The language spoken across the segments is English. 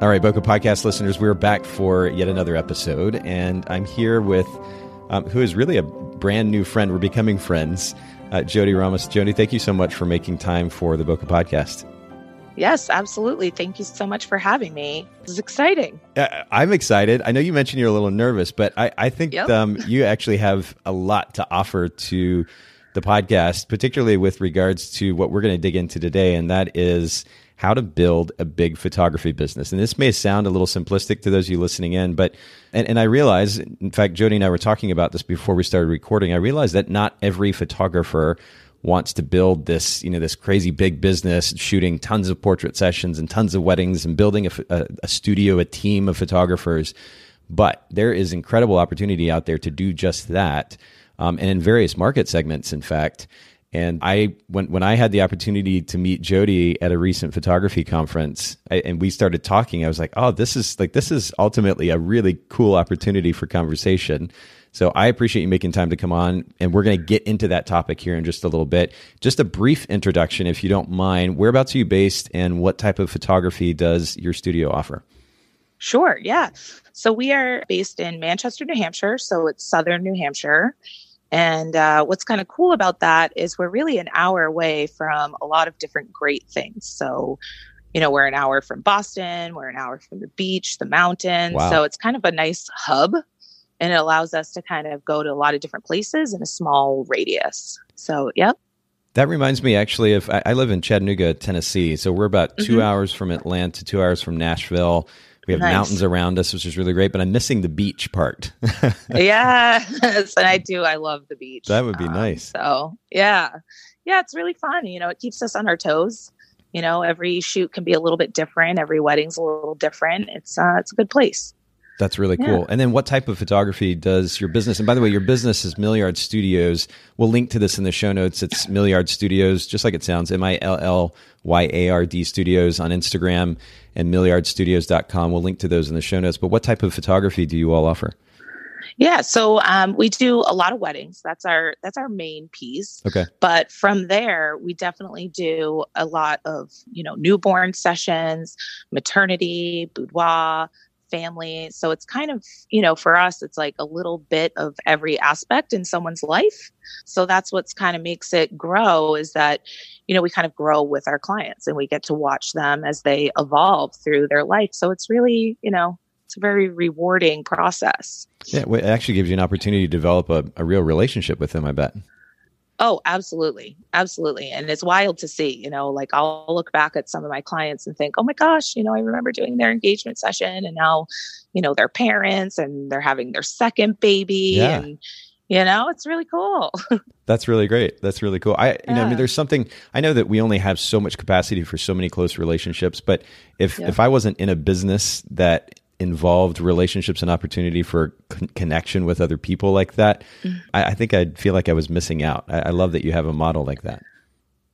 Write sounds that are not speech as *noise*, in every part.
All right, Bokeh Podcast listeners, we're back for yet another episode, and I'm here with um, who is really a brand new friend. We're becoming friends, uh, Jody Ramos. Jody, thank you so much for making time for the Bokeh Podcast. Yes, absolutely. Thank you so much for having me. This is exciting. Uh, I'm excited. I know you mentioned you're a little nervous, but I, I think yep. um, you actually have a lot to offer to the podcast, particularly with regards to what we're going to dig into today, and that is how to build a big photography business. And this may sound a little simplistic to those of you listening in, but, and, and I realize, in fact, Jody and I were talking about this before we started recording. I realized that not every photographer wants to build this, you know, this crazy big business, shooting tons of portrait sessions and tons of weddings and building a, a, a studio, a team of photographers. But there is incredible opportunity out there to do just that. Um, and in various market segments, in fact. And I, when when I had the opportunity to meet Jody at a recent photography conference, I, and we started talking, I was like, "Oh, this is like this is ultimately a really cool opportunity for conversation." So I appreciate you making time to come on, and we're going to get into that topic here in just a little bit. Just a brief introduction, if you don't mind. Whereabouts are you based, and what type of photography does your studio offer? Sure. Yeah. So we are based in Manchester, New Hampshire. So it's southern New Hampshire. And uh, what's kind of cool about that is we're really an hour away from a lot of different great things. So, you know, we're an hour from Boston, we're an hour from the beach, the mountains. Wow. So it's kind of a nice hub and it allows us to kind of go to a lot of different places in a small radius. So, yep. That reminds me actually of I live in Chattanooga, Tennessee. So we're about 2 mm-hmm. hours from Atlanta, two hours from Nashville. We have nice. mountains around us, which is really great, but I'm missing the beach part. *laughs* yeah, and I do. I love the beach. That would be um, nice. So, yeah. Yeah, it's really fun. You know, it keeps us on our toes. You know, every shoot can be a little bit different. Every wedding's a little different. It's uh, it's a good place. That's really cool. Yeah. And then what type of photography does your business? And by the way, your business is Millyard Studios. We'll link to this in the show notes. It's Millyard Studios, just like it sounds, M I L L Y A R D Studios on Instagram and millyardstudios.com. We'll link to those in the show notes. But what type of photography do you all offer? Yeah, so um, we do a lot of weddings. That's our that's our main piece. Okay. But from there, we definitely do a lot of you know newborn sessions, maternity, boudoir, family. So it's kind of, you know, for us, it's like a little bit of every aspect in someone's life. So that's what's kind of makes it grow is that, you know, we kind of grow with our clients and we get to watch them as they evolve through their life. So it's really, you know, it's a very rewarding process. Yeah, it actually gives you an opportunity to develop a, a real relationship with them, I bet. Oh, absolutely. Absolutely. And it's wild to see, you know, like I'll look back at some of my clients and think, oh my gosh, you know, I remember doing their engagement session and now, you know, they're parents and they're having their second baby. Yeah. And, you know, it's really cool. *laughs* That's really great. That's really cool. I, you yeah. know, I mean, there's something, I know that we only have so much capacity for so many close relationships, but if, yeah. if I wasn't in a business that involved relationships and opportunity for con- connection with other people like that, mm-hmm. I, I, think I'd feel like I was missing out. I, I love that you have a model like that.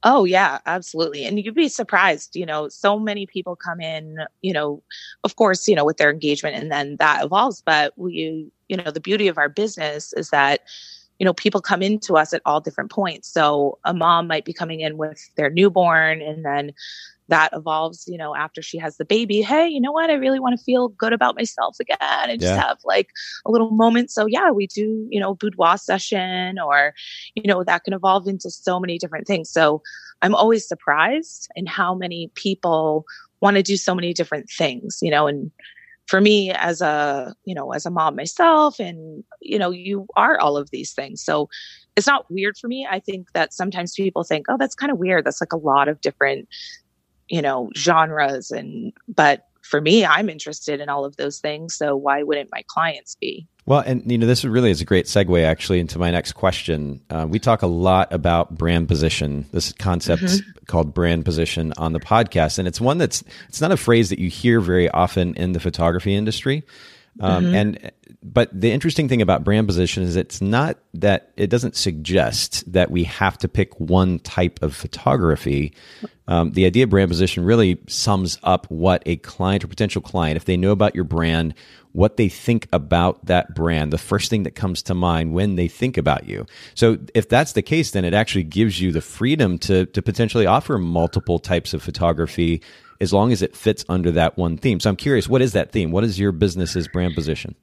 Oh yeah, absolutely. And you'd be surprised, you know, so many people come in, you know, of course, you know, with their engagement and then that evolves, but we you know, the beauty of our business is that you know, people come into us at all different points. So a mom might be coming in with their newborn and then that evolves, you know, after she has the baby. Hey, you know what? I really want to feel good about myself again and just have like a little moment. So yeah, we do, you know, boudoir session or, you know, that can evolve into so many different things. So I'm always surprised in how many people want to do so many different things, you know, and for me as a, you know, as a mom myself and, you know, you are all of these things. So it's not weird for me. I think that sometimes people think, oh, that's kind of weird. That's like a lot of different you know genres and but for me, I'm interested in all of those things. So why wouldn't my clients be? Well, and you know, this really is a great segue actually into my next question. Uh, we talk a lot about brand position, this concept mm-hmm. called brand position on the podcast, and it's one that's it's not a phrase that you hear very often in the photography industry. Um, mm-hmm. And but the interesting thing about brand position is it's not that it doesn't suggest that we have to pick one type of photography. Um, the idea of brand position really sums up what a client or potential client, if they know about your brand, what they think about that brand, the first thing that comes to mind when they think about you. So if that's the case, then it actually gives you the freedom to to potentially offer multiple types of photography as long as it fits under that one theme. So I'm curious, what is that theme? What is your business's brand position?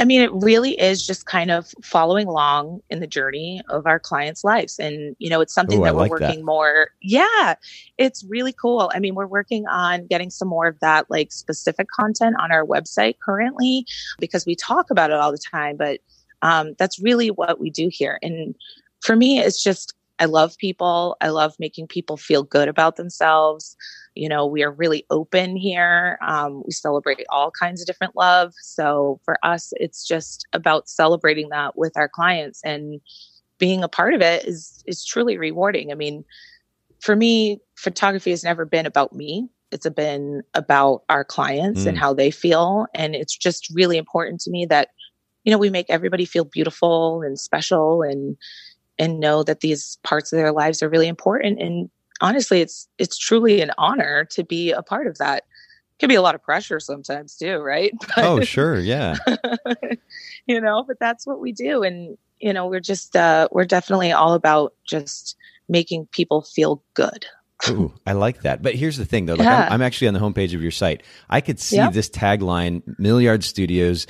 I mean, it really is just kind of following along in the journey of our clients' lives. And, you know, it's something Ooh, that we're like working that. more. Yeah, it's really cool. I mean, we're working on getting some more of that like specific content on our website currently because we talk about it all the time, but um, that's really what we do here. And for me, it's just, I love people. I love making people feel good about themselves. You know we are really open here. Um, we celebrate all kinds of different love. So for us it's just about celebrating that with our clients and being a part of it is is truly rewarding. I mean for me photography has never been about me. It's been about our clients mm. and how they feel. And it's just really important to me that you know we make everybody feel beautiful and special and and know that these parts of their lives are really important and honestly, it's it's truly an honor to be a part of that. It can be a lot of pressure sometimes too, right? *laughs* But, oh, sure, yeah. *laughs* you know, but that's what we do, and you know, we're just uh, we're definitely all about just making people feel good. Ooh, I like that. But here's the thing, though. Like yeah. I'm, I'm, actually on the homepage of your site. I could see yep. this tagline: Millyard Studios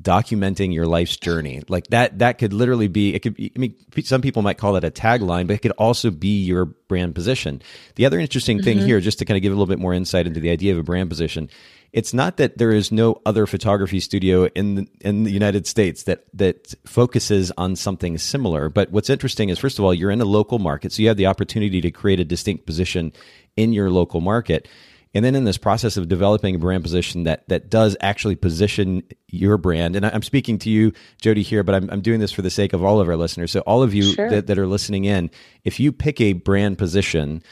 documenting your life's journey. Like that that could literally be it could be, i mean some people might call it a tagline but it could also be your brand position. The other interesting mm-hmm. thing here just to kind of give a little bit more insight into the idea of a brand position it's not that there is no other photography studio in the, in the United States that that focuses on something similar. But what's interesting is first of all you're in a local market so you have the opportunity to create a distinct position in your local market and then in this process of developing a brand position that that does actually position your brand, and I'm speaking to you, Jody, here, but I'm, I'm doing this for the sake of all of our listeners. So all of you sure. that, that are listening in, if you pick a brand position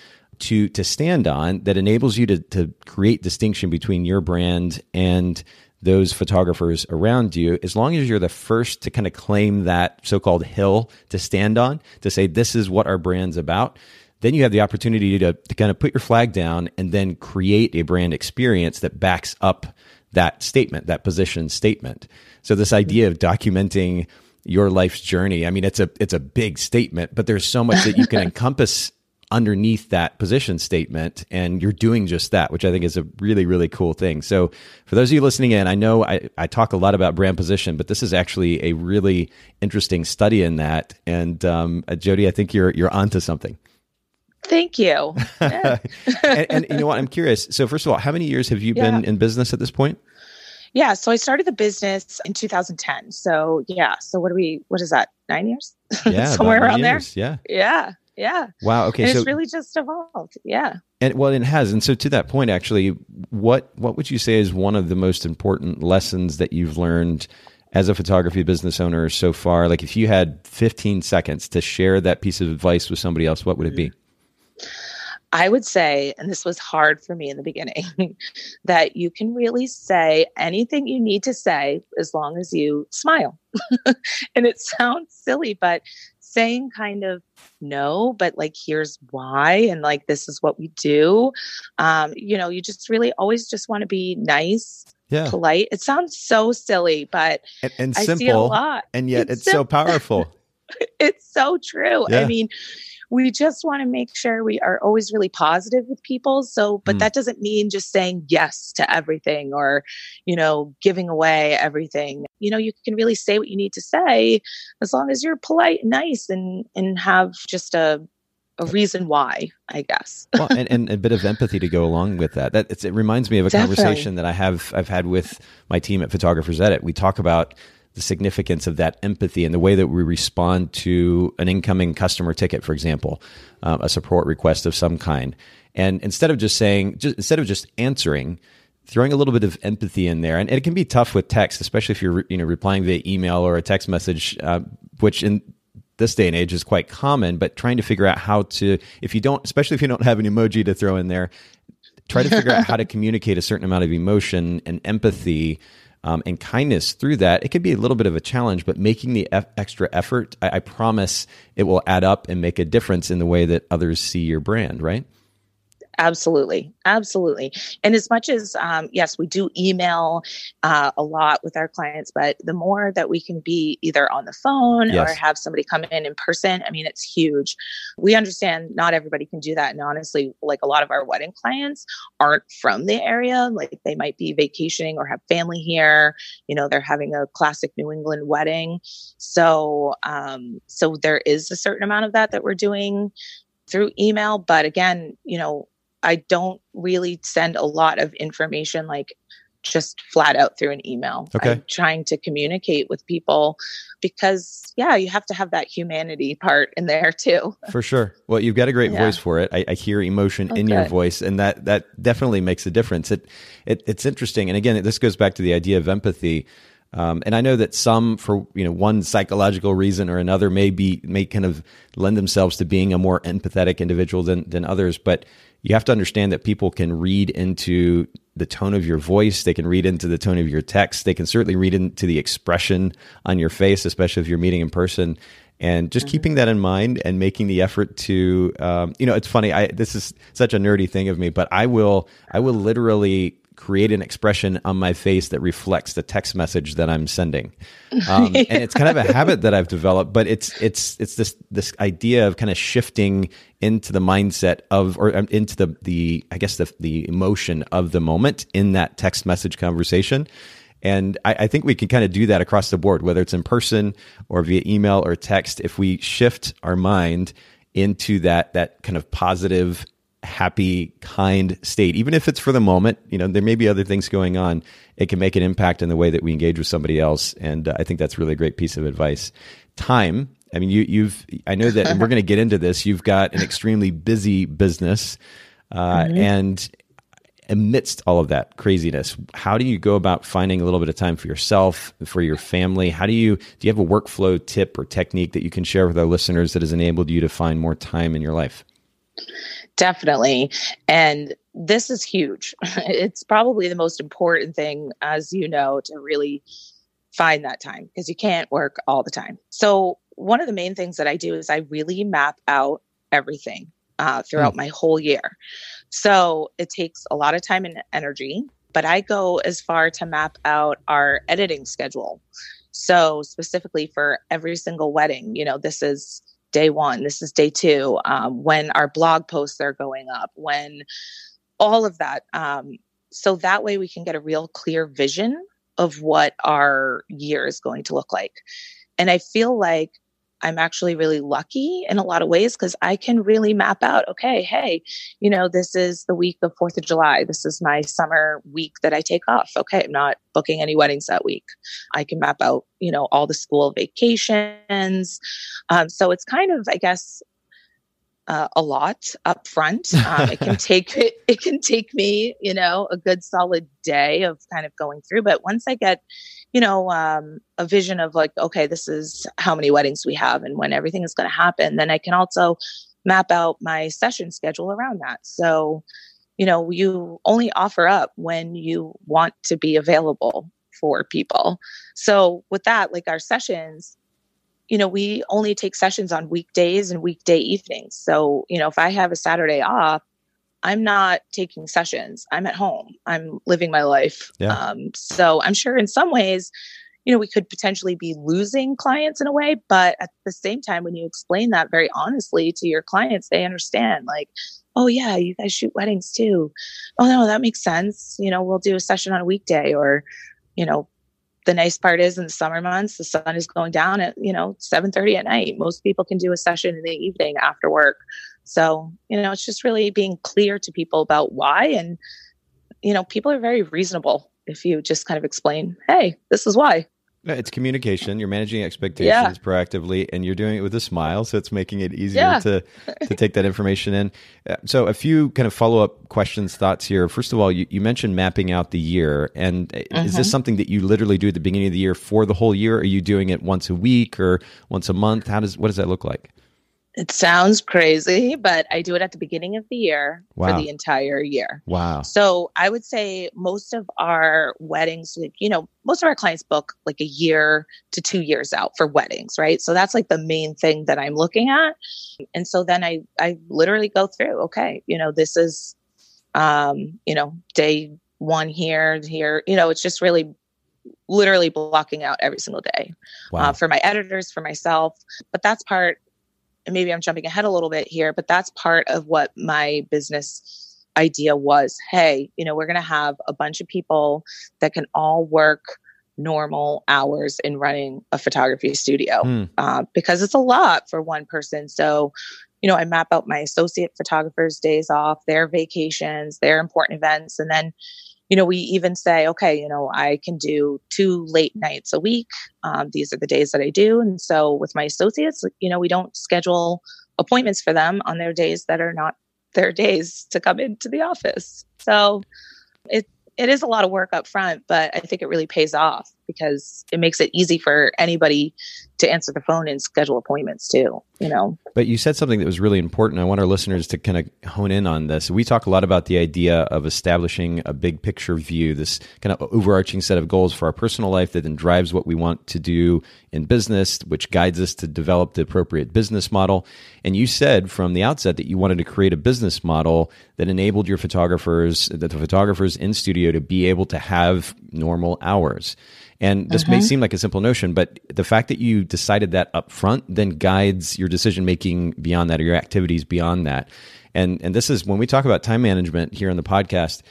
to to stand on that enables you to to create distinction between your brand and those photographers around you, as long as you're the first to kind of claim that so called hill to stand on, to say, this is what our brand's about, then you have the opportunity to, to kind of put your flag down and then create a brand experience that backs up that statement, that position statement. So this idea of documenting your life's journey, I mean, it's a it's a big statement, but there's so much that you can *laughs* encompass underneath that position statement and you're doing just that which i think is a really really cool thing. So for those of you listening in i know i, I talk a lot about brand position but this is actually a really interesting study in that. And um, uh, jody i think you're you're onto something Thank you. *laughs* And, and, you know what? I'm curious. So, first of all, how many years have you yeah. been in business at this point? Yeah. So, I started the business in 2010. So, yeah. So, what do we, what is that? Nine years? *laughs* Yeah. Somewhere around years. there? Yeah. Yeah. Yeah. Wow. Okay. And so it's really just evolved. Yeah. And well, it has. And so, to that point, actually, what what would you say is one of the most important lessons that you've learned as a photography business owner so far? Like, if you had 15 seconds to share that piece of advice with somebody else, what would it be? I would say, and this was hard for me in the beginning, *laughs* that you can really say anything you need to say as long as you smile. *laughs* and it sounds silly, but saying kind of no, but like here's why, and like this is what we do. Um, you know, you just really always just want to be nice. Yeah. polite. It sounds so silly, but and, and simple, and yet it's, it's so powerful. *laughs* it's so true. Yeah. I mean, we just want to make sure we are always really positive with people. So, but mm. that doesn't mean just saying yes to everything or, you know, giving away everything. You know, you can really say what you need to say as long as you're polite and nice and, and have just a, a reason why, I guess. *laughs* well, and, and, a bit of empathy to go along with that. That it reminds me of a Definitely. conversation that I have I've had with my team at Photographers Edit. We talk about the significance of that empathy and the way that we respond to an incoming customer ticket, for example, uh, a support request of some kind. And instead of just saying, just, instead of just answering, throwing a little bit of empathy in there, and it can be tough with text, especially if you're you know replying via email or a text message, uh, which in this day and age is quite common. But trying to figure out how to, if you don't, especially if you don't have an emoji to throw in there, try to figure out *laughs* how to communicate a certain amount of emotion and empathy. Um, and kindness through that, it can be a little bit of a challenge, but making the e- extra effort, I, I promise it will add up and make a difference in the way that others see your brand, right? Absolutely. Absolutely. And as much as, um, yes, we do email uh, a lot with our clients, but the more that we can be either on the phone yes. or have somebody come in in person, I mean, it's huge. We understand not everybody can do that. And honestly, like a lot of our wedding clients aren't from the area. Like they might be vacationing or have family here. You know, they're having a classic New England wedding. So, um, so there is a certain amount of that that we're doing through email. But again, you know, I don't really send a lot of information like just flat out through an email. Okay. I'm trying to communicate with people because yeah, you have to have that humanity part in there too. For sure. Well, you've got a great yeah. voice for it. I, I hear emotion in your voice, and that that definitely makes a difference. It, it it's interesting, and again, this goes back to the idea of empathy. Um, and I know that some, for you know, one psychological reason or another, may be may kind of lend themselves to being a more empathetic individual than than others. But you have to understand that people can read into the tone of your voice. They can read into the tone of your text. They can certainly read into the expression on your face, especially if you're meeting in person. And just mm-hmm. keeping that in mind and making the effort to, um, you know, it's funny. I this is such a nerdy thing of me, but I will, I will literally create an expression on my face that reflects the text message that I'm sending. Um, yeah. *laughs* And it's kind of a habit that I've developed, but it's it's it's this this idea of kind of shifting into the mindset of or um, into the the I guess the the emotion of the moment in that text message conversation. And I, I, think we can kind of do that across the board, whether it's in person or via email or text. If we shift our mind into that that kind of positive happy, kind state, even if it's for the moment. You know, there may be other things going on. It can make an impact in the way that we engage with somebody else, and uh, I think that's really a great piece of advice. Time. I mean, you, you've. I know that, and we're going to get into this. You've got an extremely busy business, uh, mm-hmm. and amidst all of that craziness, how do you go about finding a little bit of time for yourself, for your family? How do you do you have a workflow tip or technique that you can share with our listeners that has enabled you to find more time in your life? Definitely. And this is huge. *laughs* It's probably the most important thing, as you know, to really find that time because you can't work all the time. So, one of the main things that I do is I really map out everything uh, throughout mm. my whole year. So, it takes a lot of time and energy, but I go as far to map out our editing schedule. So, specifically for every single wedding, you know, this is day one, this is day two, um, when our blog posts are going up, when all of that. Um, so that way we can get a real clear vision of what our year is going to look like. And I feel like I'm actually really lucky in a lot of ways because I can really map out, okay, hey, you know, this is the week of 4th of July. This is my summer week that I take off. Okay, I'm not booking any weddings that week. I can map out, you know, all the school vacations. Um, so it's kind of, I guess, uh, a lot up front. Um, it can *laughs* take it, it can take me, you know, a good solid day of kind of going through. But once I get you know, um, a vision of like, okay, this is how many weddings we have and when everything is going to happen, then I can also map out my session schedule around that. So, you know, you only offer up when you want to be available for people. So, with that, like our sessions, you know, we only take sessions on weekdays and weekday evenings. So, you know, if I have a Saturday off, I'm not taking sessions. I'm at home. I'm living my life. Yeah. Um, so I'm sure in some ways, you know, we could potentially be losing clients in a way, but at the same time, when you explain that very honestly to your clients, they understand like, oh yeah, you guys shoot weddings too. Oh no, that makes sense. You know, we'll do a session on a weekday or, you know, the nice part is in the summer months, the sun is going down at, you know, 7.30 at night. Most people can do a session in the evening after work. So, you know, it's just really being clear to people about why. And, you know, people are very reasonable if you just kind of explain, hey, this is why. It's communication. You're managing expectations yeah. proactively, and you're doing it with a smile, so it's making it easier yeah. to to take that information in. Uh, so, a few kind of follow up questions, thoughts here. First of all, you, you mentioned mapping out the year, and mm-hmm. is this mm-hmm. something that you literally do at the beginning of the year for the whole year? Are you doing it once a week or once a month? How does what does that look like? It sounds crazy, but I do it at the beginning of the year wow. for the entire year. Wow. So I would say most of our weddings, you know, most of our clients book like a year to two years out for weddings, right? So that's like the main thing that I'm looking at. And so then I, I literally go through, okay, you know, this is, um, you know, day one here, here, you know, it's just really literally blocking out every single day wow. uh, for my editors, for myself. But that's part and maybe I'm jumping ahead a little bit here, but that's part of what my business idea was. Hey, you know, we're going to have a bunch of people that can all work normal hours in running a photography studio mm. uh, because it's a lot for one person. So, you know, I map out my associate photographers' days off, their vacations, their important events, and then you know, we even say, okay, you know, I can do two late nights a week. Um, these are the days that I do. And so with my associates, you know, we don't schedule appointments for them on their days that are not their days to come into the office. So it it is a lot of work up front, but I think it really pays off because it makes it easy for anybody to answer the phone and schedule appointments too, you know. But you said something that was really important. I want our listeners to kind of hone in on this. We talk a lot about the idea of establishing a big picture view, this kind of overarching set of goals for our personal life that then drives what we want to do in business, which guides us to develop the appropriate business model. And you said from the outset that you wanted to create a business model that enabled your photographers, that the photographers in studio to be able to have normal hours. And this may mm-hmm. seem like a simple notion, but the fact that you decided that up front then guides your decision making beyond that or your activities beyond that. And and this is when we talk about time management here on the podcast,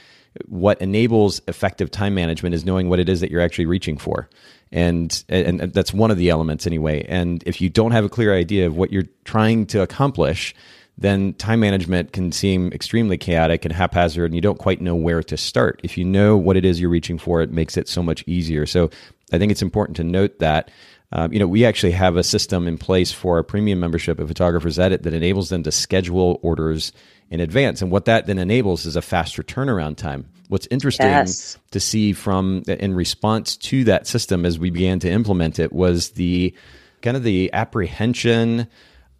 what enables effective time management is knowing what it is that you're actually reaching for. And and that's one of the elements anyway. And if you don't have a clear idea of what you're trying to accomplish, then time management can seem extremely chaotic and haphazard, and you don't quite know where to start. If you know what it is you're reaching for, it makes it so much easier. So I think it's important to note that. Um, you know, we actually have a system in place for a premium membership of Photographers Edit that enables them to schedule orders in advance. And what that then enables is a faster turnaround time. What's interesting yes. to see from in response to that system as we began to implement it was the kind of the apprehension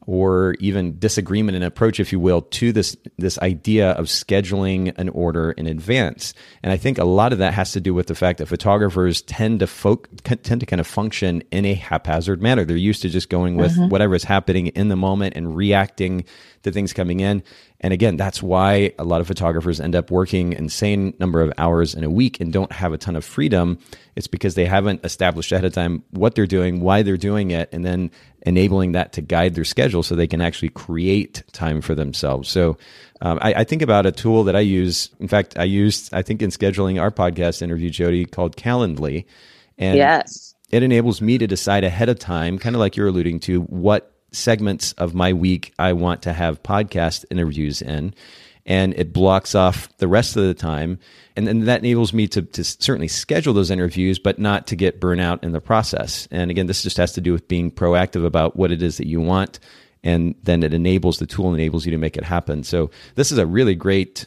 or even disagreement and approach, if you will, to this this idea of scheduling an order in advance. And I think a lot of that has to do with the fact that photographers tend to folk, tend to kind of function in a haphazard manner. They're used to just going with mm-hmm. whatever is happening in the moment and reacting to things coming in. And again, that's why a lot of photographers end up working insane number of hours in a week and don't have a ton of freedom. It's because they haven't established ahead of time what they're doing, why they're doing it, and then enabling that to guide their schedule so they can actually create time for themselves. So um, I, I, think about a tool that I use. In fact, I used, I think, in scheduling our podcast interview, Jody, called Calendly. And yes. it enables me to decide ahead of time, kind of like you're alluding to, what segments of my week I want to have podcast interviews in. And it blocks off the rest of the time. And then that enables me to, to certainly schedule those interviews, but not to get burnout in the process. And again, this just has to do with being proactive about what it is that you want. And then it enables the tool enables you to make it happen. So this is a really great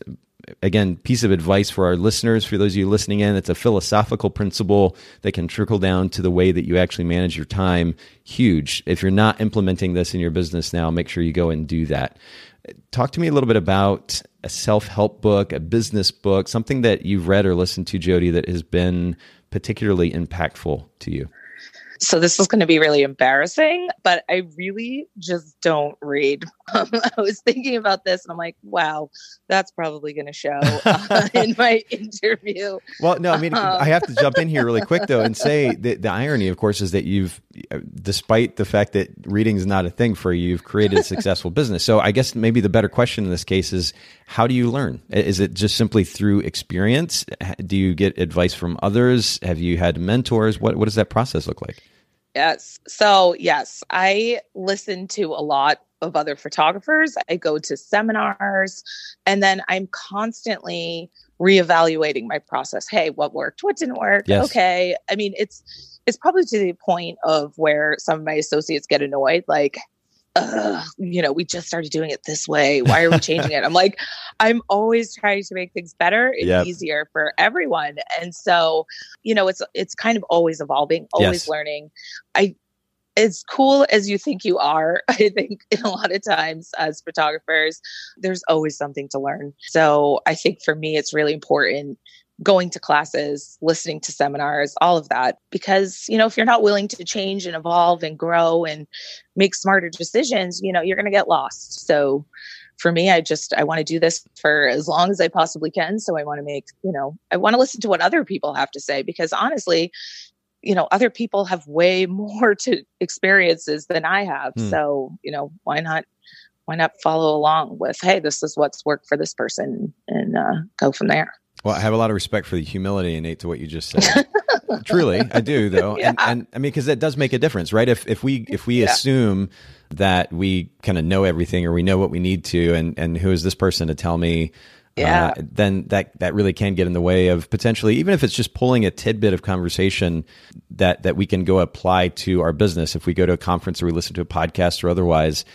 again, piece of advice for our listeners, for those of you listening in, it's a philosophical principle that can trickle down to the way that you actually manage your time. Huge. If you're not implementing this in your business now, make sure you go and do that. Talk to me a little bit about a self help book, a business book, something that you've read or listened to, Jody, that has been particularly impactful to you. So this is going to be really embarrassing, but I really just don't read. *laughs* Um, I was thinking about this and I'm like, wow, that's probably going to show *laughs* uh, in my interview. Well, no, I mean, um, I have to jump in here really quick though and say *laughs* that the irony, of course, is that you've, despite the fact that reading is not a thing for you, you've created a successful business. So I guess maybe the better question in this case is how do you learn? Is it just simply through experience? Do you get advice from others? Have you had mentors? What, what does that process look like? Yes. So, yes, I listen to a lot of other photographers. I go to seminars and then I'm constantly reevaluating my process. Hey, what worked? What didn't work? Yes. Okay. I mean, it's it's probably to the point of where some of my associates get annoyed, like, you know, we just started doing it this way. Why are we changing it? I'm like, I'm always trying to make things better and yep. easier for everyone. And so, you know, it's it's kind of always evolving, always yes. learning. I as cool as you think you are, *laughs* I think in a lot of times as photographers, there's always something to learn. So I think for me, it's really important going to classes, listening to seminars, all of that. Because, you know, if you're not willing to change and evolve and grow and make smarter decisions, you know, you're going to get lost. So for me, I just, I want to do this for as long as I possibly can. So I want to make, you know, I want to listen to what other people have to say because honestly, you know other people have way *laughs* more to experiences than i have hmm. so you know why not why not follow along with hey this is what's worked for this person and uh, go from there well i have a lot of respect for the humility innate to what you just said *laughs* truly i do though *laughs* yeah. and, and, i mean because that does make a difference right if if we if we yeah. assume that we kind of know everything or we know what we need to and and who is this person to tell me yeah. Uh, then that that really can get in the way of potentially even if it's just pulling a tidbit of conversation that that we can go apply to our business if we go to a conference or we listen to a podcast or otherwise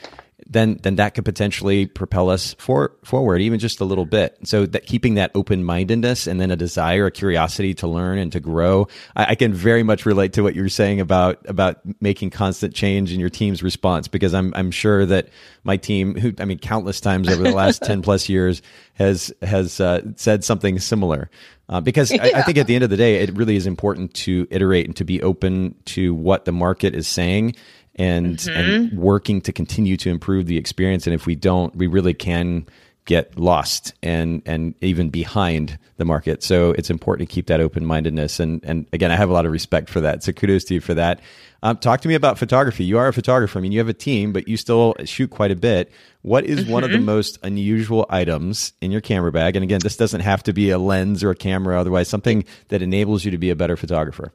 then then that could potentially propel us for, forward even just a little bit. So that keeping that open mindedness and then a desire, a curiosity to learn and to grow. I, I, can very much relate to what you're saying about about making constant change in your team's response because I'm I'm sure that my team, who I mean, countless times over the last *laughs* ten plus years, has has uh, said something similar. Uh, because yeah. I, I, think at the end of the day, it really is important to iterate and to be open to what the market is saying and mm-hmm. and working to continue to improve the experience. And if we don't, we really can get lost and and even behind the market. So it's important to keep that open mindedness. And and again, I have a lot of respect for that. So kudos to you for that. Um, talk to me about photography. You are a photographer. I mean, you have a team, but you still shoot quite a bit. What is mm-hmm. one of the mm-hmm. most unusual items in your camera bag? And again, this doesn't have to be a lens or a camera, otherwise, something that enables you to be a better photographer.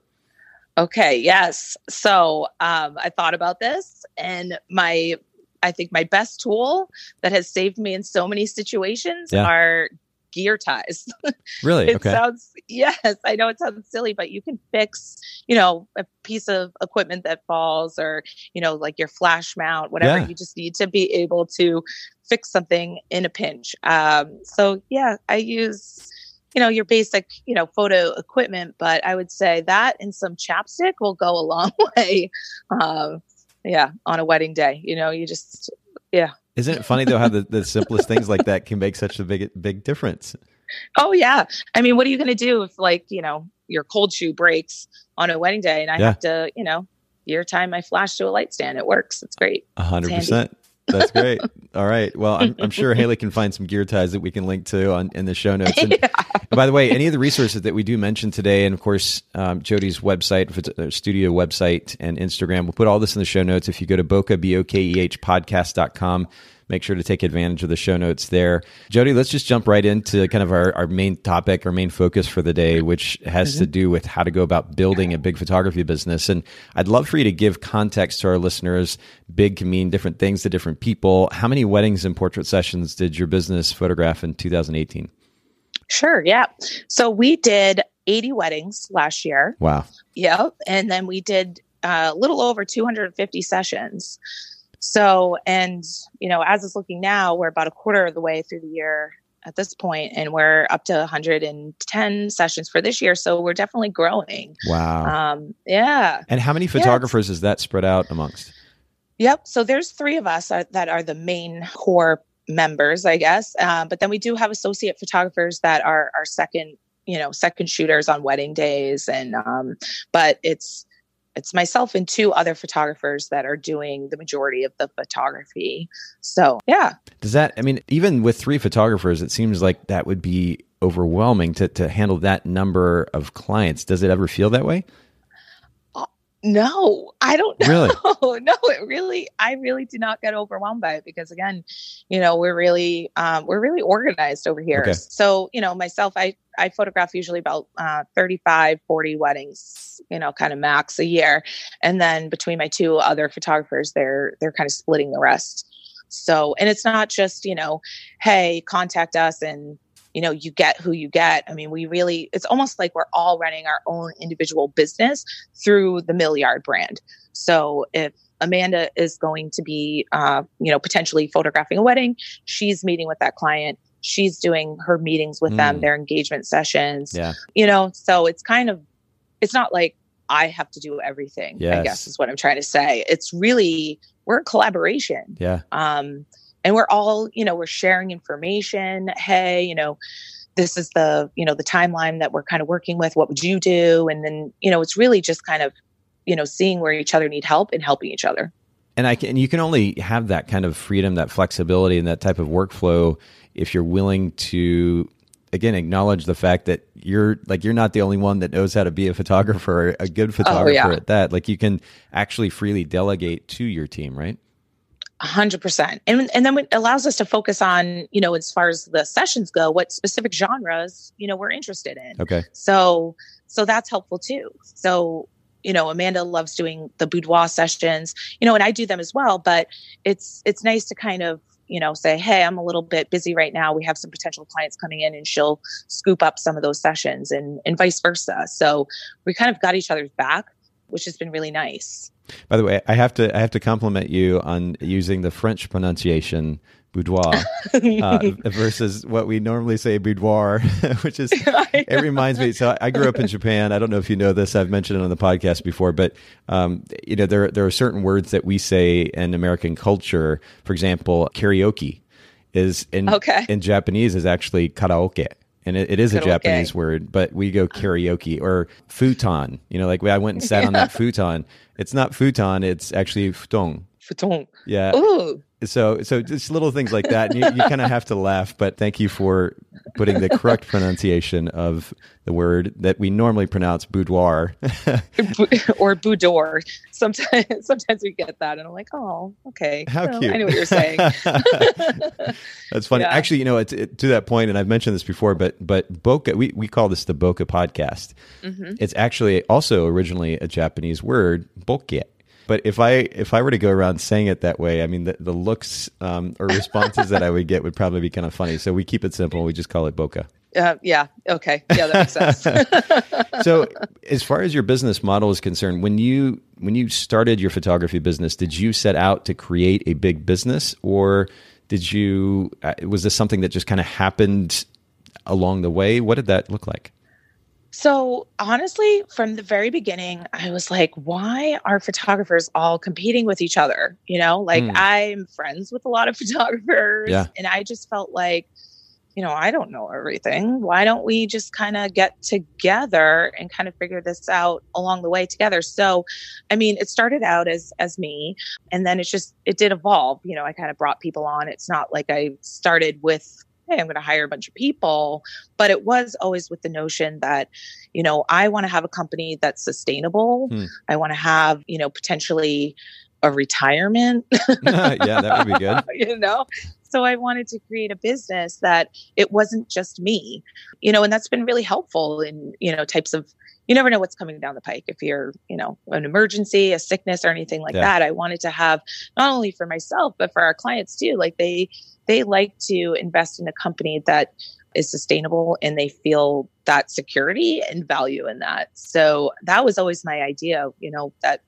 Okay, yes. So um, I thought about this, and my I think my best tool that has saved me in so many situations yeah. are gear ties. *laughs* Really? it okay. sounds yes, I know it sounds silly, but you can fix, you know, a piece of equipment that falls or, you know, like your flash mount, whatever. Yeah. You just need to be able to fix something in a pinch. Um, so yeah, I use you know your basic you know photo equipment but i would say that and some chapstick will go a long *laughs* way um, yeah on a wedding day you know you just yeah. Isn't it funny though how the, the simplest things like that can make such a big big difference? Oh yeah. I mean what are you going to do if like you know your cold shoe breaks on a wedding day and i yeah. have to you know year time my flash to a light stand it works it's great. A hundred percent that's great. *laughs* All right. Well, I'm, I'm, sure Haley can find some gear ties that we can link to on in the show notes. And, *laughs* yeah. and by the way, any of the resources that we do mention today, and of course, um, Jody's website, studio website, and Instagram, we'll put all this in the show notes. If you go to Bokeh, B O K E H podcast.com, make sure to take advantage of the show notes there. Jody, let's just jump right into kind of our, our main topic, our main focus for the day, which has mm-hmm. to do with how to go about building a big photography business. And I'd love for you to give context to our listeners. Big can mean different things to different people. How many weddings and portrait sessions did your business photograph in 2018? Sure. Yeah. So we did 80 weddings last year. Wow. Yep. And then we did uh, a little over 250 sessions. So, and, you know, as it's looking now, we're about a quarter of the way through the year at this point, and we're up to 110 sessions for this year. So we're definitely growing. Wow. Um, yeah. And how many photographers yeah, is that spread out amongst? Yep. So there's three of us are, that are the main core members, I guess. Uh, but then we do have associate photographers that are our second, you know, second shooters on wedding days. And, um, but it's, it's myself and two other photographers that are doing the majority of the photography. So, yeah. Does that, I mean, even with three photographers, it seems like that would be overwhelming to, to handle that number of clients. Does it ever feel that way? No, I don't *laughs* know. Really? No, it really, I really do not get overwhelmed by it because again, you know, we're really, um, we're really organized over here. Okay. So, you know, myself, I, I photograph usually about uh, 35, 40 weddings, you know, kind of max a year. And then between my two other photographers, they're, they're kind of splitting the rest. So, and it's not just, you know, hey, contact us and you know, you get who you get. I mean, we really, it's almost like we're all running our own individual business through the Millyard brand. So if Amanda is going to be, uh, you know, potentially photographing a wedding, she's meeting with that client. She's doing her meetings with mm. them, their engagement sessions. Yeah. You know, so it's kind of, it's not like I have to do everything, yes. I guess is what I'm trying to say. It's really, we're a collaboration. Yeah. Um, and we're all you know we're sharing information. Hey you know this is the you know the timeline that we're kind of working with. What would you do? And then you know it's really just kind of you know seeing where each other need help and helping each other. And i can you can only have that kind of freedom that flexibility and that type of workflow if you're willing to again acknowledge the fact that you're like you're not the only one that knows how to be a photographer a good photographer oh, yeah. at that. Like you can actually freely delegate to your team right hundred percent. And and then it allows us to focus on, you know, as far as the sessions go, what specific genres, you know, we're interested in. Okay. So so that's helpful too. So, you know, Amanda loves doing the boudoir sessions, you know, and I do them as well, but it's it's nice to kind of you know say hey i'm a little bit busy right now we have some potential clients coming in and she'll scoop up some of those sessions and and vice versa so we kind of got each other's back which has been really nice by the way, I have to I have to compliment you on using the French pronunciation boudoir *laughs* uh, versus what we normally say boudoir, *laughs* which is it reminds me. So I grew up in Japan. I don't know if you know this. I've mentioned it on the podcast before, but um, you know there there are certain words that we say in American culture. For example, karaoke is in okay. in Japanese is actually karaoke and it, it is a Japanese word, but we go karaoke or futon. You know, like I went and sat yeah. on that *laughs* futon. It's not futon; it's actually futon. Yeah. Ooh so so just little things like that. you, you kind of have to laugh, but thank you for putting the correct pronunciation of the word that we normally pronounce boudoir *laughs* or boudoir. Sometimes *laughs* sometimes we get that, and I'm like, oh, okay. How well, cute! I know what you're saying. *laughs* That's funny. Yeah. Actually, you know, it, it, to that point, and I've mentioned this before, but but Bokeh, we we call this the Bokeh podcast. Mm-hmm. It's actually also originally a Japanese word, bokeh but if I if I were to go around saying it that way, I mean the, the looks um, or responses that I would get would probably be kind of funny. So we keep it simple. We just call it Bokeh. Uh, yeah. Okay. Yeah, that makes sense. *laughs* *laughs* so, as far as your business model is concerned, when you when you started your photography business, did you set out to create a big business, or did you uh, was this something that just kind of happened along the way? What did that look like? So, honestly, from the very beginning, I was like, why are photographers all competing with each other? You know, like mm. I'm friends with a lot of *laughs* photographers, yeah. and I just felt like, you know, I don't know everything. Why don't we just kind of get together and kind of figure this out along the way together? So, I mean, it started out as as me, and then it's just it did evolve. You know, I kind of brought people on. It's not like I started with hey, I'm going to hire a bunch of people. But it was always with the notion that, you know, I want to have a company that's sustainable. Hmm. I want to have, you know, potentially a retirement. *laughs* *laughs* yeah, that would be good. you know? So I wanted to create a business that it wasn't just me, you know, and that's been really helpful in, you know, types of, you never know what's coming down the pike. If you're, you know, an emergency, a sickness or anything like yeah. that, I wanted to have not only for myself, but for our clients too. Like they, they like to invest in a company that is sustainable and they feel that security and value in that. So that was always my idea, you know, that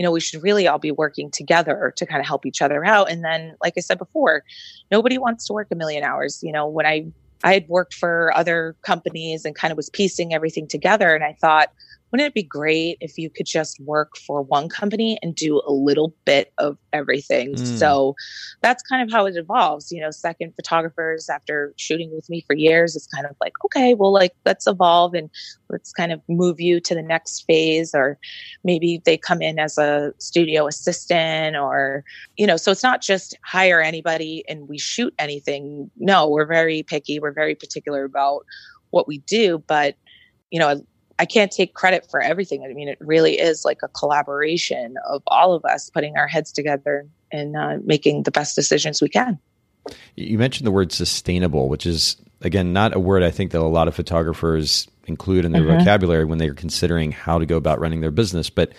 you know, we should really all be working together to kind of help each other out. And then, like I said before, nobody wants to work a million hours. You know, when I I had worked for other companies and kind of was piecing everything together, and I thought, wouldn't it be great if you could just work for one company and do a little bit of everything? Mm. So that's kind of how it evolves. You know, second photographers after shooting with me for years, it's kind of like, okay, well, like let's evolve and let's kind of move you to the next phase. Or maybe they come in as a studio assistant or, you know, so it's not just hire anybody and we shoot anything. No, we're very picky. We're very particular about what we do. But, you know, I can't take credit for everything. I mean, it really is like a collaboration of all of us putting our heads together and uh, making the best decisions we can. You mentioned the word sustainable, which is, again, not a word I think that a lot of photographers include in their mm-hmm. vocabulary when they're considering how to go about running their business. But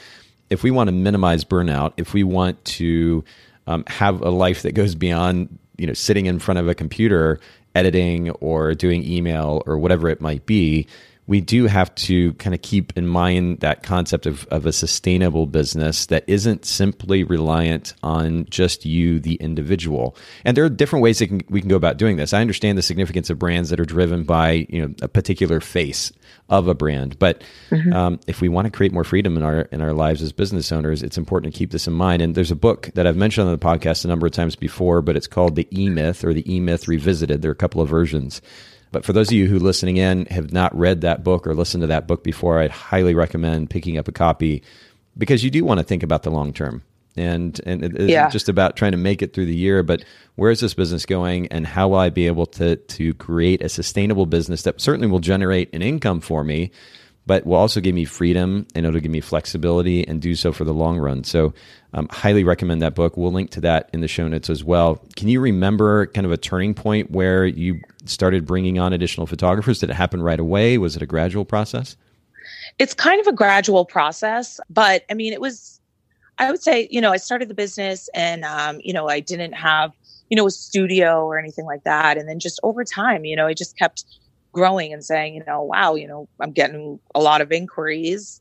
if we want to minimize burnout, if we want to um, have a life that goes beyond you know sitting in front of a computer editing or doing email or whatever it might be, we do have to kind of keep in mind that concept of, of a sustainable business that isn't simply reliant on just you, the individual. And there are different ways that can, we can go about doing this. I understand the significance of brands that are driven by you know a particular face of a brand, but mm-hmm. um, if we want to create more freedom in our in our lives as business owners, it's important to keep this in mind. And there's a book that I've mentioned on the podcast a number of times before, but it's called the E Myth or the E Myth Revisited. There are a couple of versions but for those of you who listening in have not read that book or listened to that book before, I'd highly recommend picking up a copy because you do want to think about the long term. And and it yeah. just about trying to make it through the year, but where is this business going and how will I be able to to create a sustainable business that certainly will generate an income for me, but will also give me freedom and it'll give me flexibility and do so for the long run. So, um, highly recommend that book. We'll link to that in the show notes as well. Can you remember kind of a turning point where you started bringing on additional photographers? Did it happen right away? Was it a gradual process? It's kind of a gradual process, but I mean, it was, I would say, you know, I started the business and, um, you know, I didn't have, you know, a studio or anything like that. And then just over time, you know, I just kept growing and saying, you know, wow, you know, I'm getting a lot of inquiries.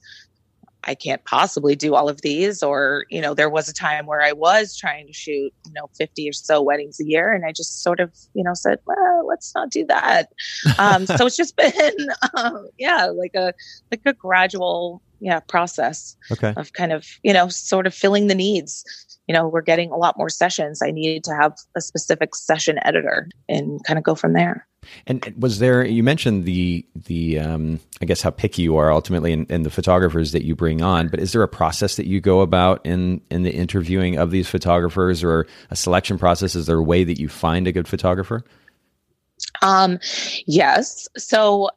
I can't possibly do all of these. Or, you know, there was a time where I was trying to shoot, you know, 50 or so weddings a year. And I just sort of, you know, said, well, let's not do that. Um, so it's just *laughs* been, um, yeah, like a, like a gradual, yeah, process okay. of kind of, you know, sort of filling the needs. You know, we're getting a lot more sessions. I needed to have a specific session editor and kind of go from there. And was there? You mentioned the the um, I guess how picky you are ultimately in, in, the photographers that you bring on. But is there a process that you go about in in the interviewing of these photographers, or a selection process? Is there a way that you find a good photographer? Um, yes. So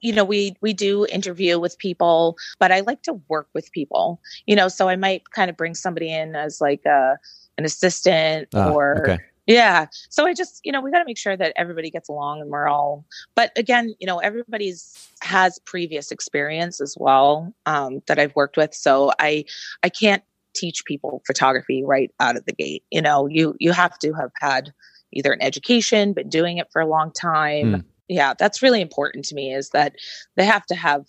you know we we do interview with people but i like to work with people you know so i might kind of bring somebody in as like a an assistant ah, or okay. Yeah. So I just, you know, we got to make sure that everybody gets along and we're all, but again, you know, everybody's has previous experience as well um, that I've worked with. So I, I can't teach people photography right out of the gate. You know, you, you have to have had either an education, been doing it for a long time. Mm. Yeah. That's really important to me is that they have to have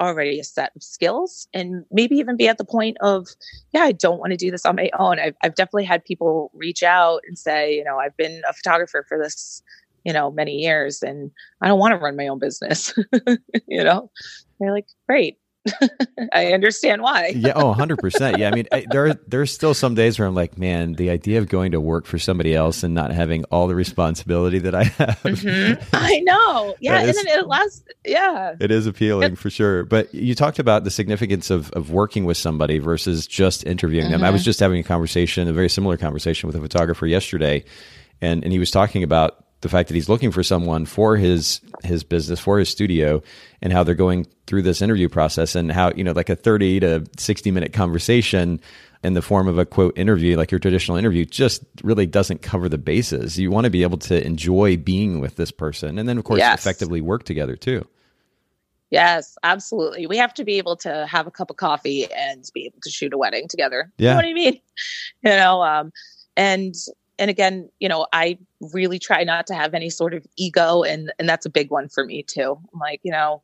already a set of skills and maybe even be at the point of, yeah, I don't want to do this on my own. I've, I've definitely had people reach out and say, you know, I've been a photographer for this, you know, many years and I don't want to run my own business. *laughs* you know, they're like, great. *laughs* I understand why. yeah. Oh, 100%. Yeah. I mean, I, there, are, there's still some days where I'm like, man, the idea of going to work for somebody else and not having all the responsibility that I have. Mm-hmm. *laughs* I know. Yeah. and then it lasts. Yeah. It is appealing for sure. But you talked about the significance of, of working with somebody versus just interviewing mm-hmm. them. I was mm-hmm. just having a conversation, a very similar conversation with a photographer yesterday. And, and he was talking about the fact that he's looking for someone for his his business for his studio and how they're going through this interview process and how you know like a 30 to 60 minute conversation in the form of a quote interview like your traditional interview just really doesn't cover the bases you want to be able to enjoy being with this person and then of course yes. effectively work together too Yes, absolutely. We have to be able to have a cup of coffee and be able to shoot a wedding together. Yeah. You know what I mean? *laughs* You know, um, and and again, you know, I really try not to have any sort of ego and and that's a big one for me too. I'm like, you know,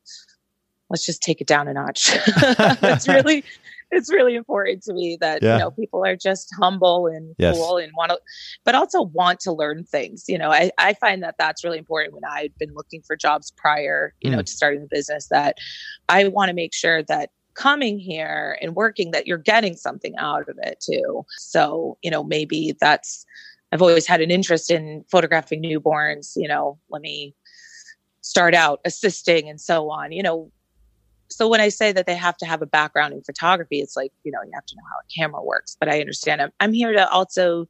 let's just take it down a notch. *laughs* it's *laughs* really it's really important to me that yeah. you know people are just humble and yes. cool and want to but also want to learn things you know I, I find that that's really important when i'd been looking for jobs prior you mm. know to starting the business that i want to make sure that coming here and working that you're getting something out of it too so you know maybe that's I've always had an interest in photographing newborns, you know, let me start out assisting and so on, you know. So when I say that they have to have a background in photography, it's like, you know, you have to know how a camera works. But I understand I'm, I'm here to also,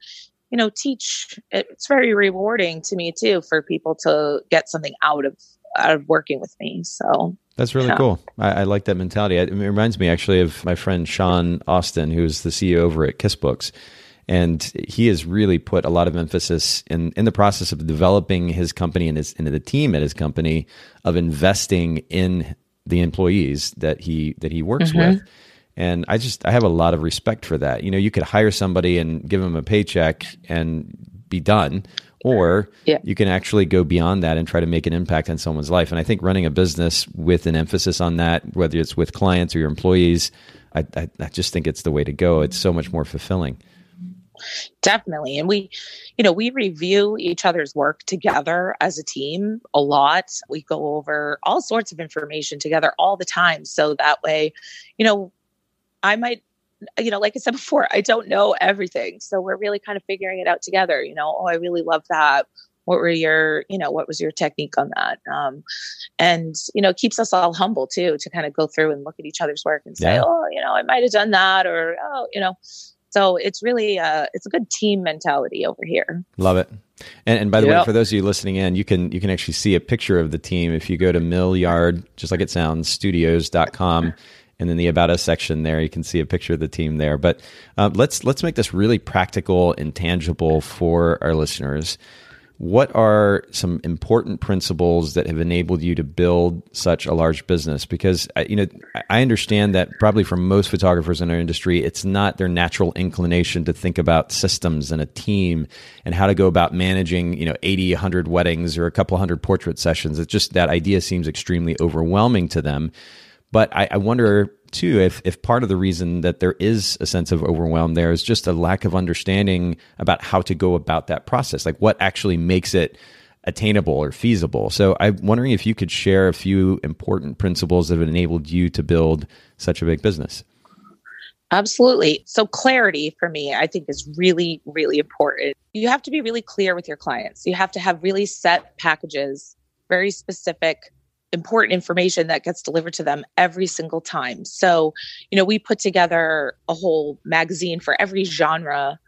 you know, teach. It's very rewarding to me too for people to get something out of out of working with me. So that's really yeah. cool. I, I, like that mentality. It reminds me actually of my friend Sean Austin, who's the CEO over at Kiss Books and he has really put a lot of emphasis in in the process of developing his company and his and the team at his company of investing in the employees that he that he works mm-hmm. with. And I just I have a lot of respect for that. You know, you could hire somebody and give them a paycheck and be done, or yeah. you can actually go beyond that and try to make an impact on someone's life. And I think running a business with an emphasis on that, whether it's with clients or your employees, I, I, I just think it's the way to go. It's so much more fulfilling. Definitely. And we, you know, we review each other's work together as a team a lot. We go over all sorts of information together all the time. So that way, you know, I might, you know, like I said *laughs* before, I don't know everything. So we're really kind of figuring it out together. You know, oh, I really love that. What were your, you know, what was your technique on that? Um, and, you know, it keeps us all humble too to kind of go through and look at each other's work and say, yeah. oh, you know, I might have done that or, oh, you know, so it's really uh, it's a good team mentality over here. Love it. And, and by the yep. way, for those of you listening in, you can you can actually see a picture of the team if you go to Millyard, just like it sounds, studios.com. And then the about us section there, you can see a picture of the team there. But uh, let's let's make this really practical and tangible for our listeners what are some important principles that have enabled you to build such a large business? Because uh, you know i understand that probably for most photographers in our industry it's not their natural inclination to think about systems and a team and how to go about managing you know 80 100 weddings or a couple hundred portrait sessions. It's just that idea seems extremely overwhelming to them. But I, I wonder too if if part of the reason that there is a sense of overwhelm there is just a lack of understanding about how to go about that process like what actually makes it attainable or feasible so i'm wondering if you could share a few important principles that have enabled you to build such a big business Absolutely. So, clarity for me, I think is really, really important. You have to be really clear with your clients. You have to have really set packages, very specific important information that gets delivered to them every single time. So, you know, we put together a whole magazine for every genre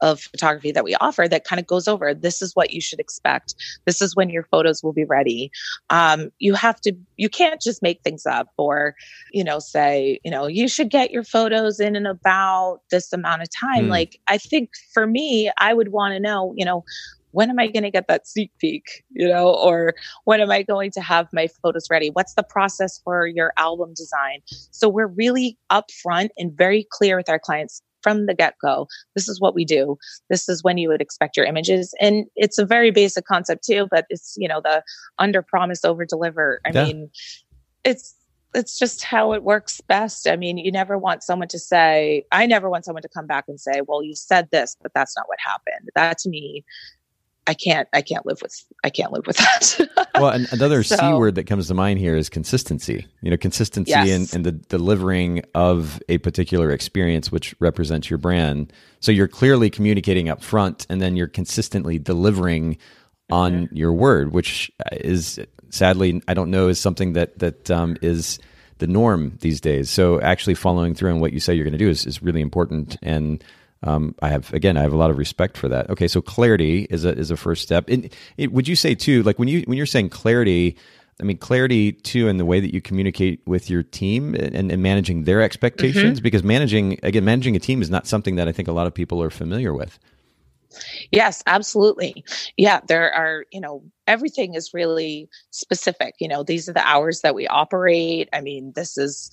of photography that we offer that kind of goes over this is what you should expect this is when your photos will be ready um, you have to you can't just make things up or you know say you know you should get your photos in and about this amount of time mm. like i think for me i would want to know you know when am I going to get that sneak peek? You know, or when am I going to have my photos ready? What's the process for your album design? So we're really upfront and very clear with our clients from the get go. This is what we do. This is when you would expect your images. And it's a very basic concept too, but it's, you know, the under promise, over deliver. I yeah. mean, it's, it's just how it works best. I mean, you never want someone to say, I never want someone to come back and say, well, you said this, but that's not what happened. That to me I can't I can't live with I can't live with that. *laughs* well, and another so, C word that comes to mind here is consistency. You know, consistency yes. in, in the delivering of a particular experience which represents your brand. So you're clearly communicating up front and then you're consistently delivering on mm-hmm. your word, which is sadly I don't know is something that that um, is the norm these days. So actually following through on what you say you're going to do is, is really important and um, I have again, I have a lot of respect for that. Okay, so clarity is a is a first step. And it, would you say too, like when you when you're saying clarity, I mean clarity too in the way that you communicate with your team and, and managing their expectations, mm-hmm. because managing again managing a team is not something that I think a lot of people are familiar with. Yes, absolutely. Yeah, there are, you know, everything is really specific. You know, these are the hours that we operate. I mean, this is,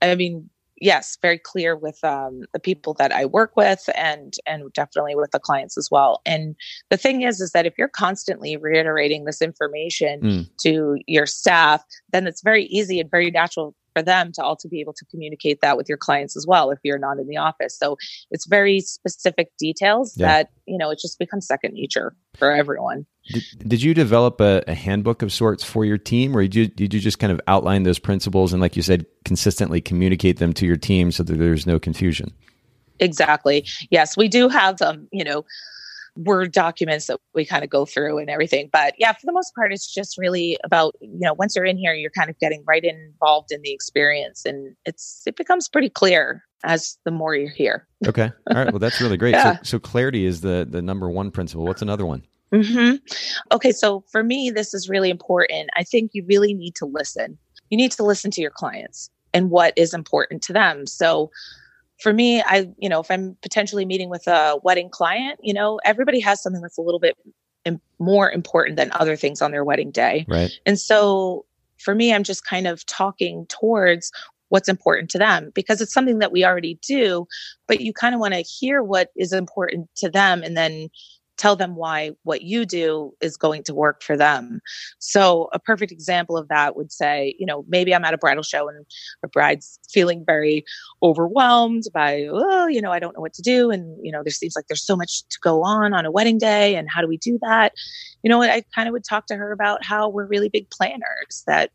I mean, yes, very clear with um, the people that I work with and and definitely with the clients as well. And the thing is, is that if you're constantly reiterating this information mm. to your staff, then it's very easy and very natural for them to also be able to communicate that with your clients as well if you're not in the office. So it's very specific details yeah. that, you know, it just becomes second nature for everyone. Did, did you develop a, a, handbook of sorts for your team, or did you, did you just kind of outline those principles and, like you said, consistently communicate them to your team so that there's no confusion? Exactly. Yes, we do have um, you know, Word documents that we kind of go through and everything. But yeah, for the most part, it's just really about, you know, once you're in here, you're kind of getting right involved in the experience and it's, it becomes pretty clear as the more you're here. *laughs* okay. All right. Well, that's really great. yeah. So, so clarity is the, the number one principle. What's another one? Mm-hmm. Okay. So for me, this is really important. I think you really need to listen. You need to listen to your clients and what is important to them. So, for me, I, you know, if I'm potentially meeting with a wedding client, you know, everybody has something that's a little bit Im- more important than other things on their wedding day. Right. And so for me, I'm just kind of talking towards what's important to them because it's something that we already do, but you kind of want to hear what is important to them and then tell them why what you do is going to work for them. So a perfect example of that would say, you know, maybe I'm at a bridal show and a bride's feeling very overwhelmed by, oh, you know, I don't know what to do. And, you know, there seems like there's so much to go on on a wedding day. And how do we do that? You know, I kind of would talk to her about how we're really big planners that,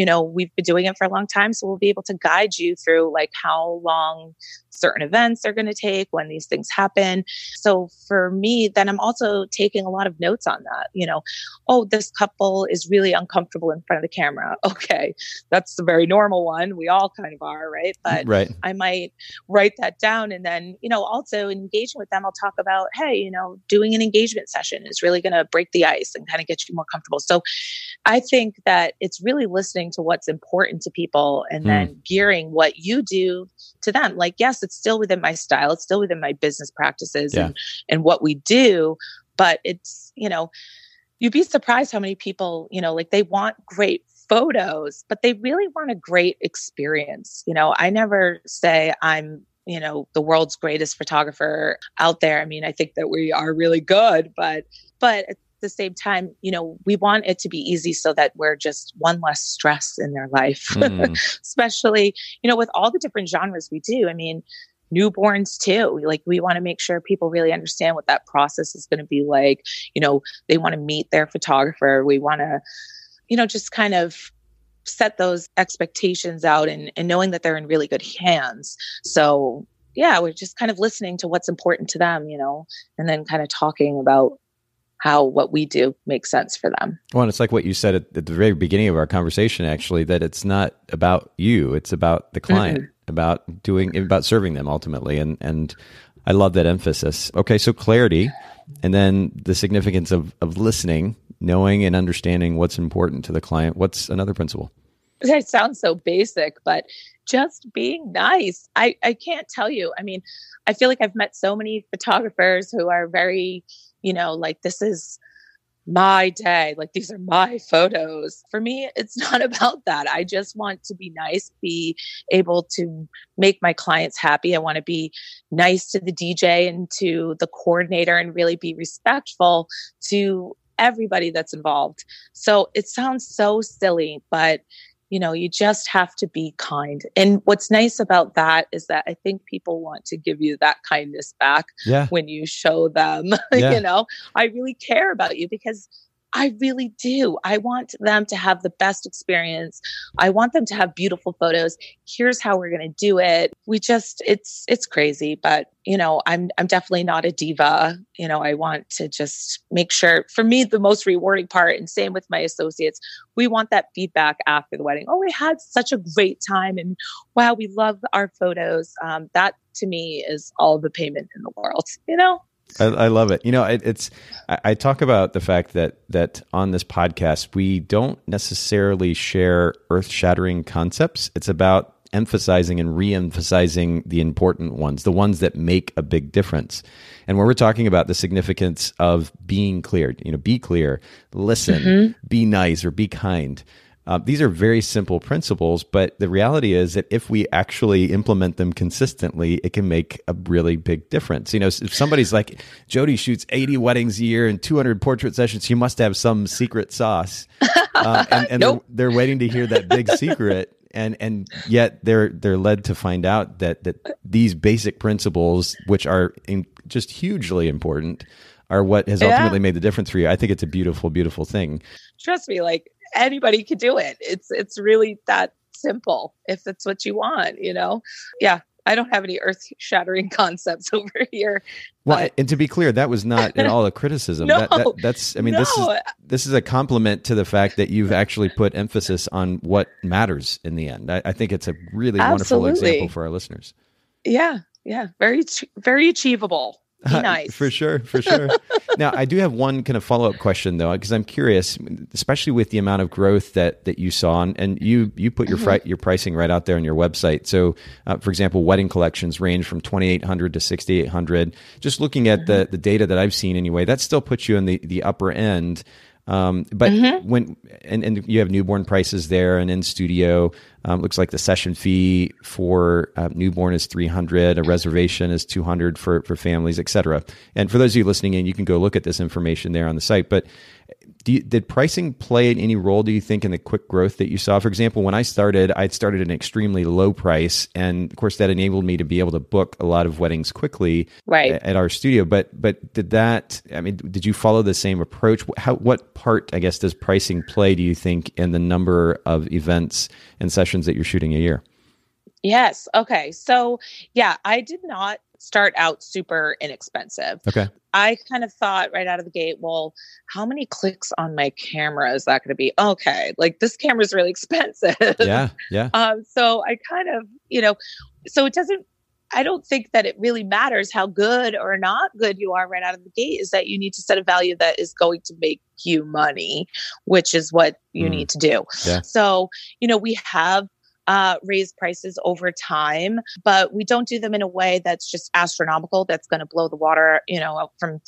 you know, we've been doing it for a long time. So we'll be able to guide you through like how long certain events are going to take, when these things happen. So for me, then I'm also taking a lot of notes on that. You know, oh, this couple is really uncomfortable in front of the camera. *laughs* Okay, that's a very normal one. We all kind of are, right? But right. I might write that down and then, you know, also engaging with them, I'll talk about, hey, you know, doing an engagement session is really going to break the ice and kind of get you more comfortable. So I think that it's really listening to what's important to people and mm. then gearing what you do to them. Like, yes, it's still within my style, it's still within my business practices yeah. and, and what we do, but it's, you know, you'd be surprised how many people, you know, like they want great photos, but they really want a great experience. You know, I never say I'm you know the world's greatest photographer out there i mean i think that we are really good but but the same time, you know, we want it to be easy so that we're just one less stress in their life, *laughs* mm. especially, you know, with all the different genres we do. I mean, newborns too. Like we want to make sure people really understand what that process is going to be like. You know, they want to meet their photographer. We want to, you know, just kind of set those expectations out and, and knowing that they're in really good hands. So yeah, we're just kind of listening to what's important to them, you know, and then kind of talking about how what we do makes sense for them. Well, it's like what you said at, at, the very beginning of our conversation, actually, that it's not about you; it's about the client, mm-hmm. about doing, about serving them ultimately. And and I love that emphasis. Okay, so clarity, and then the significance of of listening, knowing and understanding what's important to the client. What's another principle? *laughs* It sounds so basic, but just being nice. I I can't tell you. I mean, I feel like I've met so many photographers who are very you know, like this is my day. Like these are my photos. For me, it's *laughs* not about that. I just want to be nice, be able to make my clients happy. I want to be nice to the DJ and to the coordinator and really be respectful to everybody that's involved. So it sounds so silly, but you know, you just have to be kind. And what's nice about that is that I think people want to give you that kindness back yeah. when you show them, *laughs* yeah. you know, I really care about you because I really do. I want them to have the best experience. I want them to have beautiful photos. Here's how we're going to do it. We just it's it's crazy, but you know, I'm I'm definitely not a diva. You know, I want to just make sure for me the most rewarding part and same with my associates, we want that feedback after the wedding. Oh, we had such a great time and wow, we love our photos. Um, that to me is all the payment in the world, you know? I, I, love it. You know, it, it's I, I, talk about the fact that that on this podcast we don't necessarily share earth-shattering concepts. It's about emphasizing and re-emphasizing the important ones, the ones that make a big difference. And when we're talking about the significance of being clear, you know, be clear, listen, mm-hmm. be nice, or be kind. Uh, these are very simple principles, but the reality is that if we actually implement them consistently, it can make a really big difference. You know, if somebody's like, Jody shoots 80 weddings a year and 200 portrait sessions, he must have some secret sauce. Uh, and, and nope. they're, they're waiting to hear that big secret. And, and yet they're, they're led to find out that, that these basic principles, which are in, just hugely important, are what has ultimately yeah. made the difference for you. I think it's a beautiful, beautiful thing. Trust me, like anybody could do it. It's it's really that simple if that's what you want, you know. Yeah, I don't have any earth shattering *laughs* concepts *laughs* over here. Well, but... and to be clear, that was not at all a criticism. no, *laughs* that, that, that's, I mean, no. this is this is a compliment to the fact that you've actually put emphasis on what matters in the end. I, I think it's a really Absolutely. wonderful example for our listeners. Yeah, yeah, very very achievable. *laughs* nice. for sure, for sure. now, I do have one kind of follow up question though, because I'm curious, especially with the amount of growth that that you saw, and, and you you put your mm-hmm. fri- your pricing right out there on your website. So, uh, for example, wedding collections range from 2,800 to 6,800. Just looking at mm-hmm. the the data that I've seen anyway, that still puts you in the the upper end. Um, but mm-hmm. when and, and you have newborn prices there and in studio, um, looks like the session fee for uh, newborn is 300, a reservation is 200 for, for families, etc. And for those of you listening in, you can go look at this information there on the site. But you, did pricing play any role, do you think, in the quick growth that you saw? For example, when I started, I'd started at an extremely low price. And of course, that enabled me to be able to book a lot of weddings quickly right. at our studio. But but did that, I mean, did you follow the same approach? How, what part, I guess, does pricing play, do you think, in the number of events and sessions that you're shooting a year? Yes. Okay. So, yeah, I did not start out super inexpensive. Okay. I kind of thought right out of the gate, well, how many clicks on my camera is that going to be? Okay, like this camera is really *laughs* expensive. Yeah, yeah. Um, so I kind of, you know, so it doesn't. I don't think that it really matters how good or not good you are right out of the gate. Is that you need to set a value that is going to make you money, which is what you mm. need to do. Yeah. So, you know, we have uh, raise prices over time, but we don't do them in a way that's just astronomical. That's going to blow the water, you know, from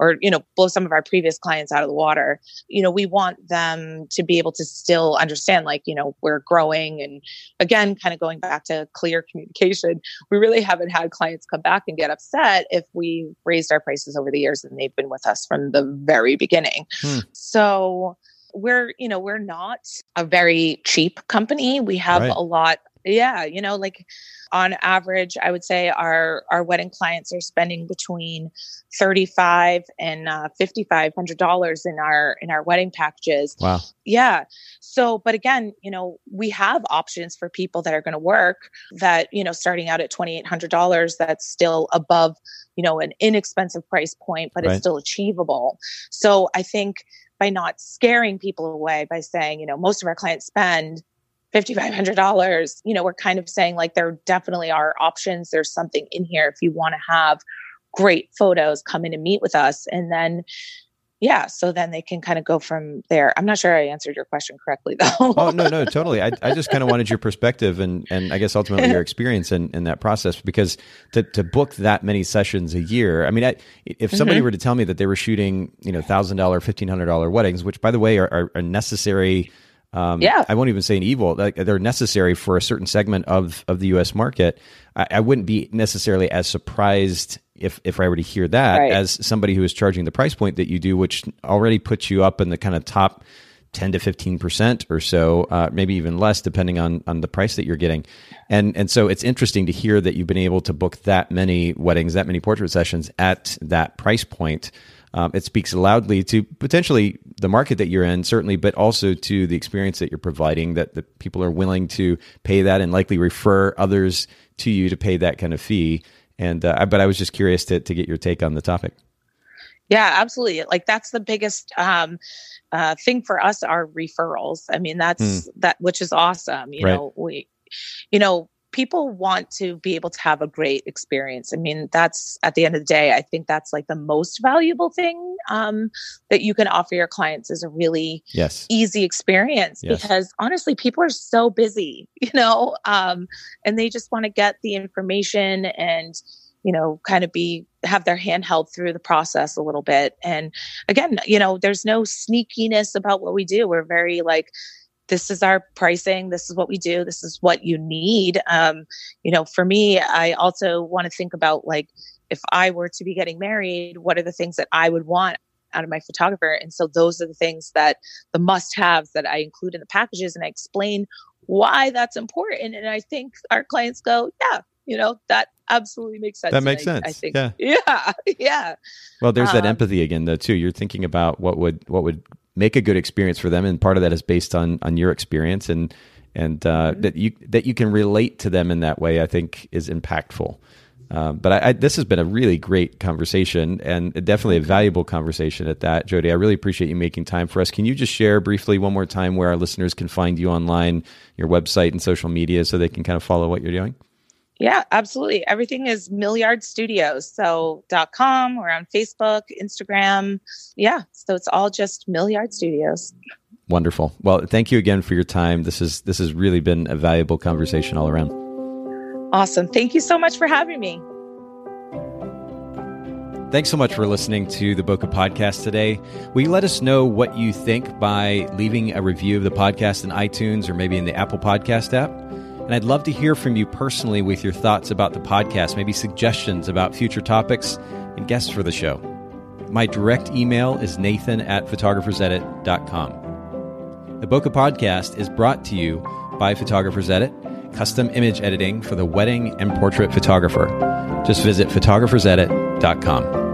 or you know blow some of our previous clients out of the water you know we want them to be able to still understand like you know we're growing and again kind of going back to clear communication we really haven't had clients come back and get upset if we raised our prices over the years and they've been with us from the very beginning hmm. so we're you know we're not a very cheap company. We have right. a lot yeah you know like on average i would say our our wedding clients are spending between 35 and uh, 5500 dollars in our in our wedding packages. Wow. Yeah. So but again you know we have options for people that are going to work that you know starting out at 2800 dollars that's still above you know an inexpensive price point but right. it's still achievable. So i think by not scaring people away by saying, you know, most of our clients spend $5,500. You know, we're kind of saying like there definitely are options. There's something in here if you want to have great photos, come in and meet with us. And then yeah so then they can kind of go from there i'm not sure i answered your question correctly *laughs* though oh no no totally i, I just kind of wanted your perspective and and i guess ultimately your *laughs* experience in, in that process because to, to book that many sessions a year i mean I, if somebody mm-hmm. were to tell me that they were shooting you know $1000 $1500 weddings which by the way are, are, are necessary um, yeah. I won't even say an evil. Like they're necessary for a certain segment of of the U.S. market. I, I wouldn't be necessarily as surprised if if I were to hear that right. as somebody who is charging the price point that you do, which already puts you up in the kind of top 10 to 15 percent or so, uh, maybe even less, depending on on the price that you're getting. And and so it's interesting to hear that you've been able to book that many weddings, that many portrait sessions at that price point. Um, it speaks loudly to potentially the market that you're in, certainly, but also to the experience that you're providing. That the people are willing to pay that and likely refer others to you to pay that kind of fee. And uh, but I was just curious to to get your take on the topic. Yeah, absolutely. Like that's the biggest um, uh, thing for us are referrals. I mean, that's mm. that which is awesome. You right. know, we, you know, people want to be able to have a great experience. I mean, that's at the end of the day, I think that's like the most valuable thing um, that you can offer your clients is a really yes. easy experience yes. because honestly, people are so busy, *laughs* you know, um, and they just want to get the information and, you know, kind of be have their hand held through the process a little bit. And again, you know, there's no sneakiness about what we do. We're very like this is our pricing this is what we do this is what you need. Um, you know for me i also want to think about like if i were to be getting married what are the things that i would want out of my photographer? And so those are the things that the must haves that i include in the packages and i explain why that's important. And i think our clients go yeah you know that absolutely makes sense. That makes I, sense. i think yeah. *laughs* Yeah yeah. Well there's that um, empathy again though too. You're thinking about what would what would make a good experience for them, and part of that is based on on your experience and and uh, mm-hmm. that you that you can relate to them in that way. I think is impactful. Um, but I, I, this has been a really great conversation and definitely a valuable conversation at that. Jody, I really appreciate you making time for us. Can you just share briefly one more time where our listeners can find you online, your website and social media so they can kind of follow what you're doing? Yeah, absolutely. Everything is Millyard Studios. So dot com. We're on Facebook, Instagram. Yeah. So it's all just Millyard Studios. Wonderful. Well, thank you again for your time. This is this has really been a valuable conversation all around. Awesome. Thank you so much for having me. Thanks so much for listening to the Bokeh Podcast today. Will you let us know what you think by leaving a review of the podcast in iTunes or maybe in the Apple Podcast app? And I'd love to hear from you personally with your thoughts about the podcast, maybe suggestions about future topics and guests for the show. My direct email is nathan at photographersedit.com. The Bokeh Podcast is brought to you by Photographers Edit, custom image editing for the wedding and portrait photographer. Just visit photographersedit.com.